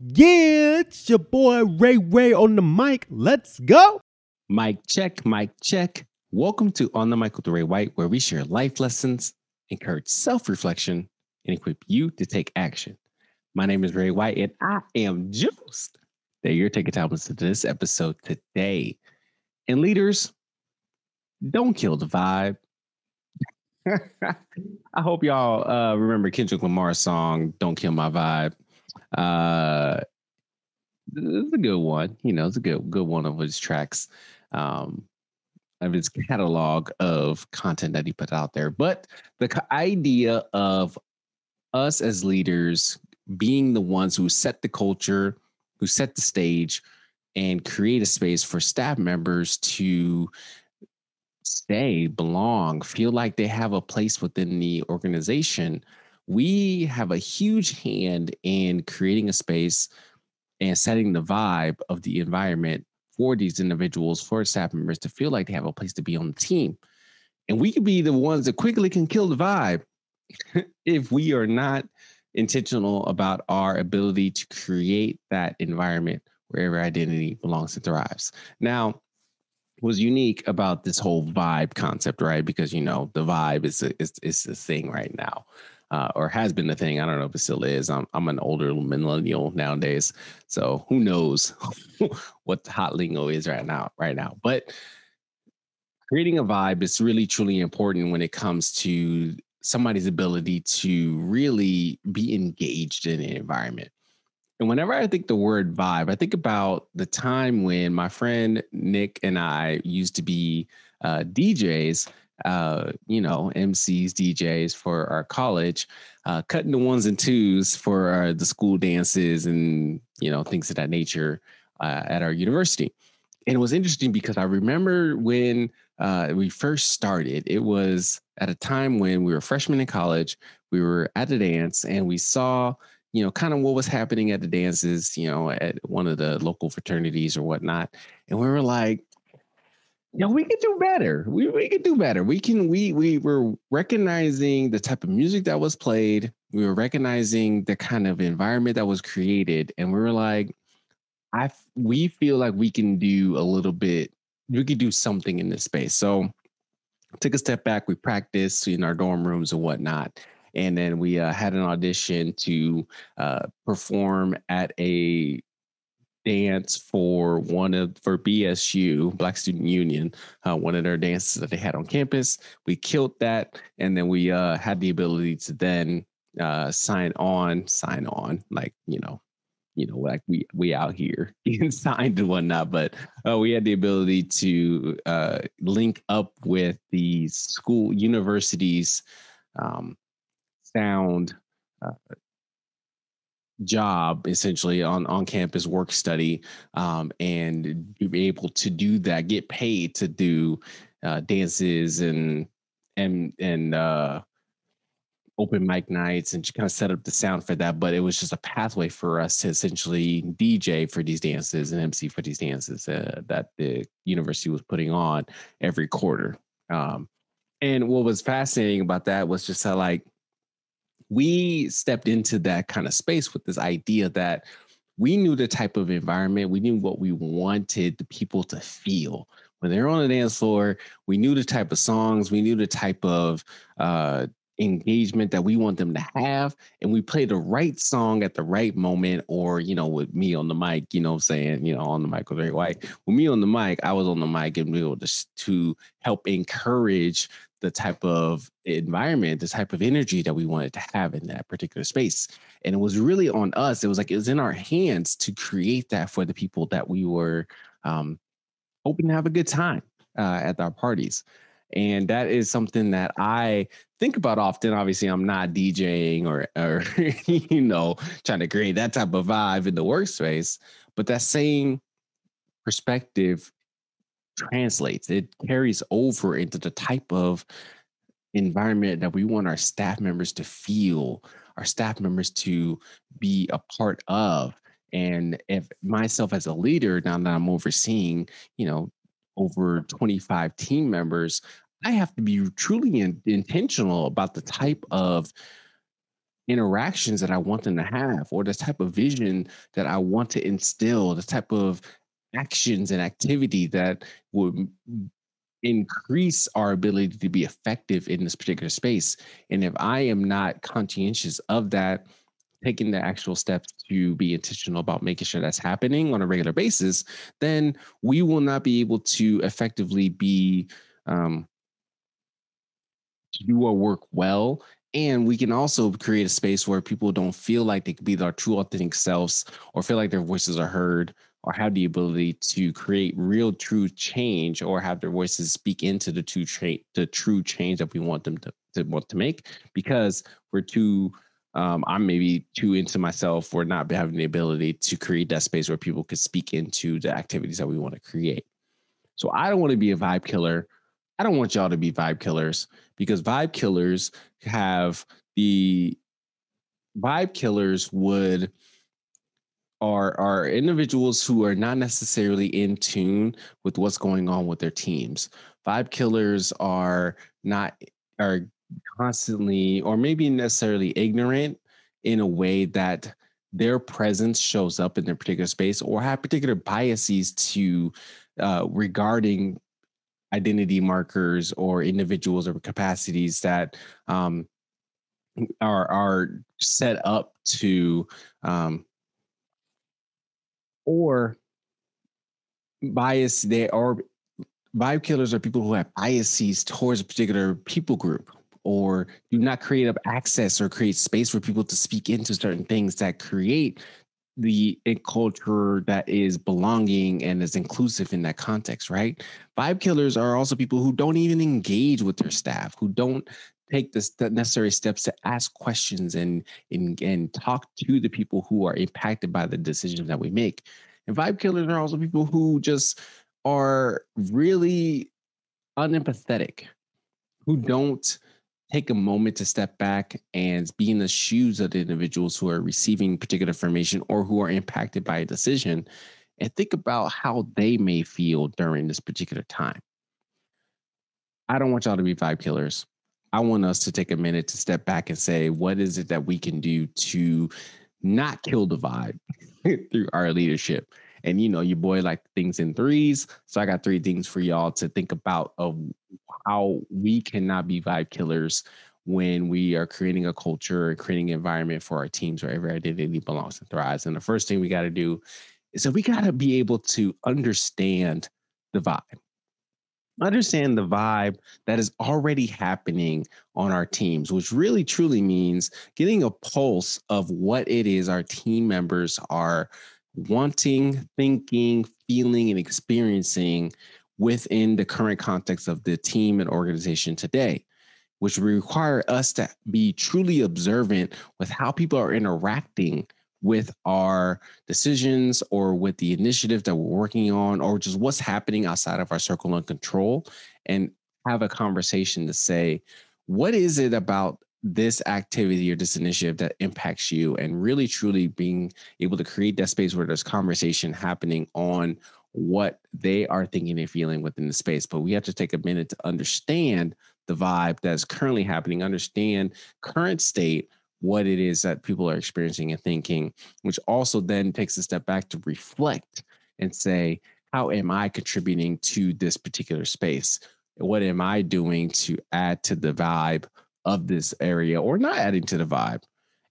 Yeah, it's your boy Ray Ray on the mic. Let's go. Mic check, mic check. Welcome to On the Mic with Ray White, where we share life lessons, encourage self reflection, and equip you to take action. My name is Ray White, and I am juiced that you're taking time to listen to this episode today. And leaders, don't kill the vibe. I hope y'all uh, remember Kendrick Lamar's song "Don't Kill My Vibe." Uh, it's a good one. You know, it's a good good one of his tracks, um, of his catalog of content that he put out there. But the idea of us as leaders being the ones who set the culture, who set the stage, and create a space for staff members to stay, belong, feel like they have a place within the organization we have a huge hand in creating a space and setting the vibe of the environment for these individuals, for staff members to feel like they have a place to be on the team. And we could be the ones that quickly can kill the vibe if we are not intentional about our ability to create that environment wherever identity belongs and thrives. Now, was unique about this whole vibe concept, right? Because you know the vibe is a, is, is a thing right now uh, or has been the thing. I don't know if it still is. I'm I'm an older millennial nowadays, so who knows what the hot lingo is right now. Right now, but creating a vibe is really truly important when it comes to somebody's ability to really be engaged in an environment. And whenever I think the word vibe, I think about the time when my friend Nick and I used to be uh, DJs uh, you know, MCs, DJs for our college, uh, cutting the ones and twos for uh, the school dances and, you know, things of that nature uh, at our university. And it was interesting because I remember when uh, we first started, it was at a time when we were freshmen in college. We were at a dance and we saw, you know, kind of what was happening at the dances, you know, at one of the local fraternities or whatnot. And we were like, yeah, we could do better. We we could do better. We can we we were recognizing the type of music that was played. We were recognizing the kind of environment that was created, and we were like, I we feel like we can do a little bit. We could do something in this space. So took a step back. We practiced in our dorm rooms and whatnot, and then we uh, had an audition to uh, perform at a dance for one of for BSU Black Student Union, uh, one of their dances that they had on campus. We killed that, and then we uh, had the ability to then uh, sign on, sign on, like you know, you know, like we we out here getting signed and whatnot. But uh, we had the ability to uh, link up with the school universities um, sound uh, job essentially on on campus work study um, and be able to do that get paid to do uh, dances and and and uh, open mic nights and just kind of set up the sound for that but it was just a pathway for us to essentially dj for these dances and mc for these dances uh, that the university was putting on every quarter. Um, and what was fascinating about that was just how like we stepped into that kind of space with this idea that we knew the type of environment, we knew what we wanted the people to feel when they're on the dance floor. We knew the type of songs, we knew the type of uh, engagement that we want them to have and we play the right song at the right moment or you know with me on the mic you know i'm saying you know on the mic with Ray White with me on the mic i was on the mic and be able to, to help encourage the type of environment, the type of energy that we wanted to have in that particular space. And it was really on us. It was like it was in our hands to create that for the people that we were um, hoping to have a good time uh, at our parties. And that is something that I think about often. Obviously, I'm not DJing or, or you know, trying to create that type of vibe in the workspace, but that same perspective translates, it carries over into the type of environment that we want our staff members to feel, our staff members to be a part of. And if myself as a leader, now that I'm overseeing, you know, over 25 team members, I have to be truly in, intentional about the type of interactions that I want them to have, or the type of vision that I want to instill, the type of actions and activity that would increase our ability to be effective in this particular space. And if I am not conscientious of that, taking the actual steps to be intentional about making sure that's happening on a regular basis, then we will not be able to effectively be um, do our work well and we can also create a space where people don't feel like they can be their true authentic selves or feel like their voices are heard or have the ability to create real true change or have their voices speak into the true tra- the true change that we want them to, to want to make because we're too um, I'm maybe too into myself or not having the ability to create that space where people could speak into the activities that we want to create. So I don't want to be a vibe killer. I don't want y'all to be vibe killers because vibe killers have the vibe killers would are are individuals who are not necessarily in tune with what's going on with their teams. Vibe killers are not are constantly or maybe necessarily ignorant in a way that their presence shows up in their particular space or have particular biases to uh, regarding identity markers or individuals or capacities that um, are are set up to um, or bias they are vibe killers are people who have biases towards a particular people group or do not create up access or create space for people to speak into certain things that create the culture that is belonging and is inclusive in that context, right? Vibe killers are also people who don't even engage with their staff, who don't take the necessary steps to ask questions and, and and talk to the people who are impacted by the decisions that we make. And vibe killers are also people who just are really unempathetic, who don't take a moment to step back and be in the shoes of the individuals who are receiving particular information or who are impacted by a decision and think about how they may feel during this particular time. I don't want y'all to be vibe killers. I want us to take a minute to step back and say, what is it that we can do to not kill the vibe through our leadership? And you know, your boy like things in threes. So I got three things for y'all to think about of how we cannot be vibe killers when we are creating a culture and creating an environment for our teams where every identity belongs and thrives. And the first thing we got to do is that we got to be able to understand the vibe. Understand the vibe that is already happening on our teams, which really truly means getting a pulse of what it is our team members are wanting, thinking, feeling, and experiencing within the current context of the team and organization today, which require us to be truly observant with how people are interacting with our decisions or with the initiative that we're working on or just what's happening outside of our circle of control and have a conversation to say what is it about this activity or this initiative that impacts you and really truly being able to create that space where there's conversation happening on what they are thinking and feeling within the space. But we have to take a minute to understand the vibe that's currently happening, understand current state, what it is that people are experiencing and thinking, which also then takes a step back to reflect and say, how am I contributing to this particular space? What am I doing to add to the vibe of this area or not adding to the vibe?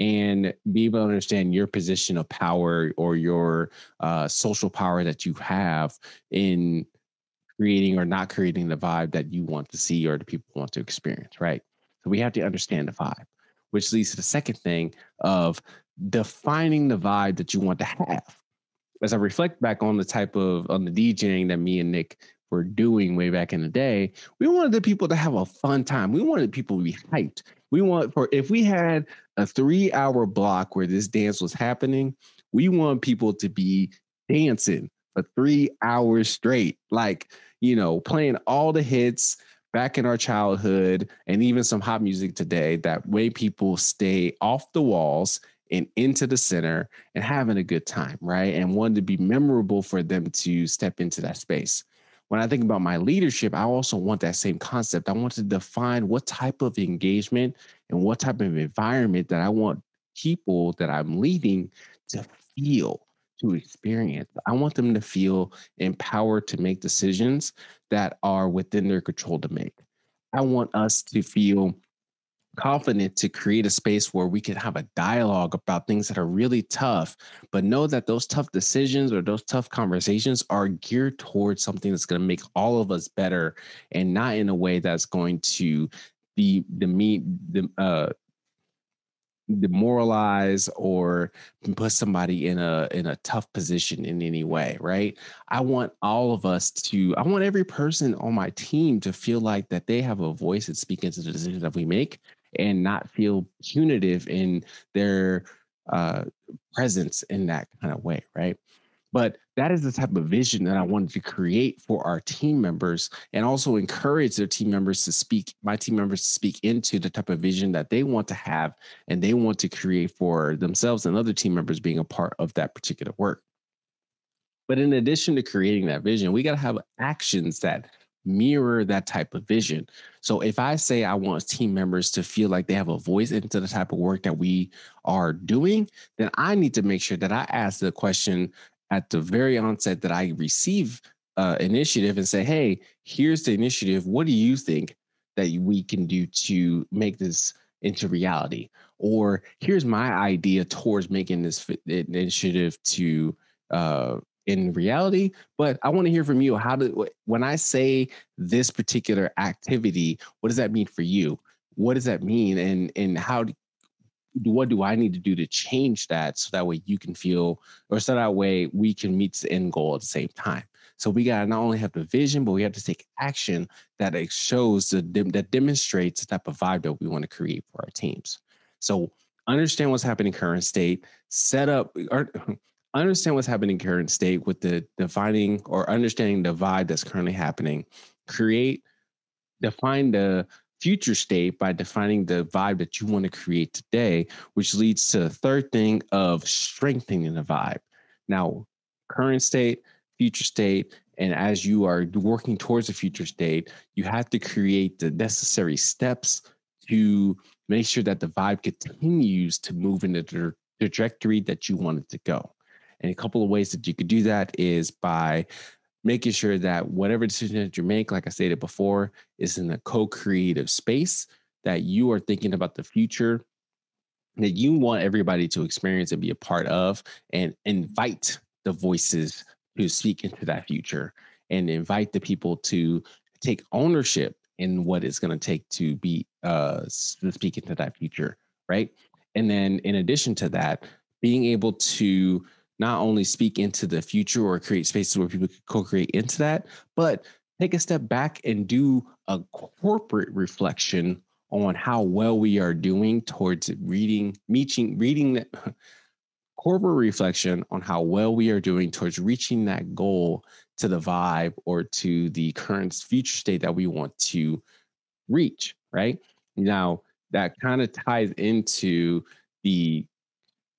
and be able to understand your position of power or your uh, social power that you have in creating or not creating the vibe that you want to see or the people want to experience, right? So we have to understand the vibe, which leads to the second thing of defining the vibe that you want to have. As I reflect back on the type of on the DJing that me and Nick were doing way back in the day, we wanted the people to have a fun time. We wanted people to be hyped. We want for if we had a three hour block where this dance was happening, we want people to be dancing for three hours straight, like, you know, playing all the hits back in our childhood and even some hot music today. That way people stay off the walls and into the center and having a good time, right? And wanted to be memorable for them to step into that space. when I think about my leadership, I also want that same concept. I want to define what type of engagement and what type of environment that I want people that I'm leading to feel, to experience. I want them to feel empowered to make decisions that are within their control to make. I want us to feel confident to create a space where we can have a dialogue about things that are really tough, but know that those tough decisions or those tough conversations are geared towards something that's going to make all of us better and not in a way that's going to be the me the uh demoralize or put somebody in a in a tough position in any way right i want all of us to i want every person on my team to feel like that they have a voice and speak into the decisions that we make and not feel punitive in their uh, presence in that kind of way, right? But that is the type of vision that I wanted to create for our team members and also encourage their team members to speak, my team members to speak into the type of vision that they want to have and they want to create for themselves and other team members being a part of that particular work. But in addition to creating that vision, we got to have actions that mirror that type of vision. So if I say I want team members to feel like they have a voice into the type of work that we are doing, then I need to make sure that I ask the question at the very onset that I receive uh, initiative and say, "Hey, here's the initiative. What do you think that we can do to make this into reality?" Or here's my idea towards making this initiative to uh, in reality but i want to hear from you how do when i say this particular activity what does that mean for you what does that mean and and how what do i need to do to change that so that way you can feel or so that way we can meet the end goal at the same time? So we got to not only have the vision but we have to take action that shows the that demonstrates the type of vibe that we want to create for our teams. So understand what's happening current state set up or er, understand what's happening current state with the defining or understanding the vibe that's currently happening. Create define the future state by defining the vibe that you want to create today which leads to the third thing of strengthening the vibe. Now current state future state and as you are working towards a future state you have to create the necessary steps to make sure that the vibe continues to move in the trajectory that you want it to go. And a couple of ways that you could do that is by making sure that whatever decision that you make, like I stated before, is in a co creative space, that you are thinking about the future, that you want everybody to experience and be a part of, and invite the voices to speak into that future and invite the people to take ownership in what it's going to take to be uh to speak into that future right? And then in addition to that being able to not only speak into the future or create spaces where people could co-create into that, but take a step back and do a corporate reflection on how well we are doing towards reading, meeting, reading that corporate reflection on how well we are doing towards reaching that goal to the vibe or to the current future state that we want to reach, right? Now, that kind of ties into the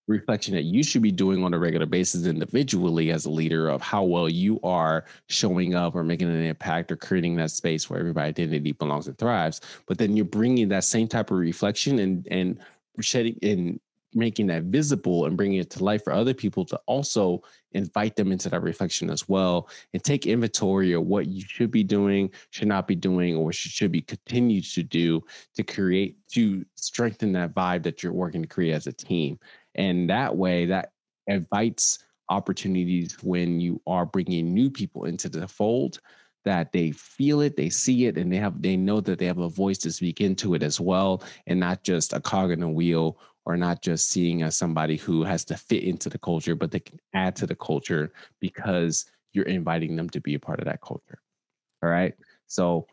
reflection that you should be doing on a regular basis individually as a leader of how well you are showing up or making an impact or creating that space where everybody identity belongs and thrives. But then you're bringing that same type of reflection and and shedding and making that visible and bringing it to life for other people to also invite them into that reflection as well. And take inventory of what you should be doing should not be doing or should, should be continued to do to create to strengthen that vibe that you're working to create as a team and that way that invites opportunities when you are bringing new people into the fold that they feel it they see it and they have they know that they have a voice to speak into it as well and not just a cog in a wheel or not just seeing as somebody who has to fit into the culture but they can add to the culture because you're inviting them to be a part of that culture. All right? So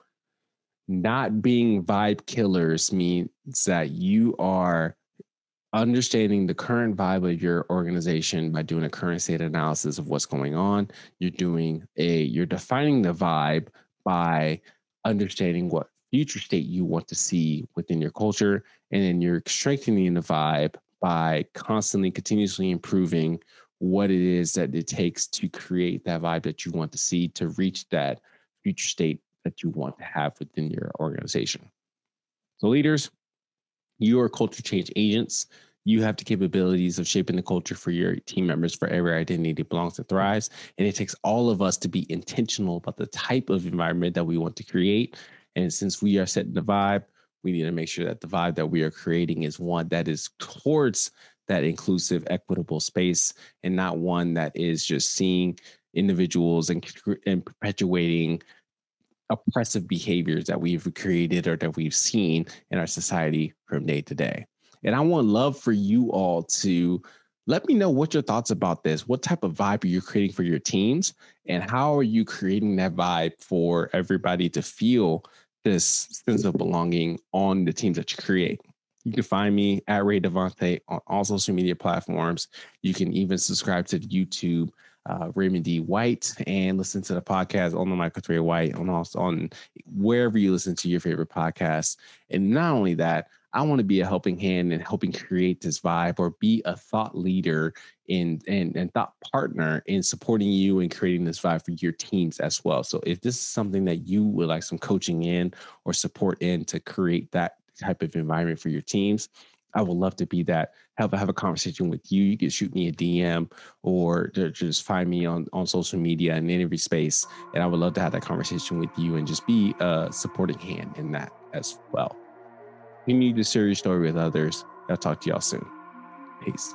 not being vibe killers means that you are understanding the current vibe of your organization by doing a current state analysis of what's going on you're doing a you're defining the vibe by understanding what future state you want to see within your culture and then you're strengthening the vibe by constantly continuously improving what it is that it takes to create that vibe that you want to see to reach that future state that you want to have within your organization. So, leaders, you are culture change agents. You have the capabilities of shaping the culture for your team members for every identity that belongs and thrives. And it takes all of us to be intentional about the type of environment that we want to create. And since we are setting the vibe, we need to make sure that the vibe that we are creating is one that is towards that inclusive, equitable space and not one that is just seeing individuals and, and perpetuating oppressive behaviors that we've created or that we've seen in our society from day to day. And I want love for you all to let me know what your thoughts about this. What type of vibe are you creating for your teams? And how are you creating that vibe for everybody to feel this sense of belonging on the teams that you create? You can find me at Ray Devonte on all social media platforms. You can even subscribe to YouTube uh, Raymond D. White and listen to the podcast on the Mic with Ray White on also on wherever you listen to your favorite podcast. And not only that, I want to be a helping hand and helping create this vibe or be a thought leader in and, and thought partner in supporting you and creating this vibe for your teams as well. So if this is something that you would like some coaching in or support in to create that type of environment for your teams, I would love to be that. Have a have a conversation with you. You can shoot me a DM or just find me on on social media and interview space, and I would love to have that conversation with you and just be a supporting hand in that as well. You need to share your story with others. I'll talk to y'all soon. Peace.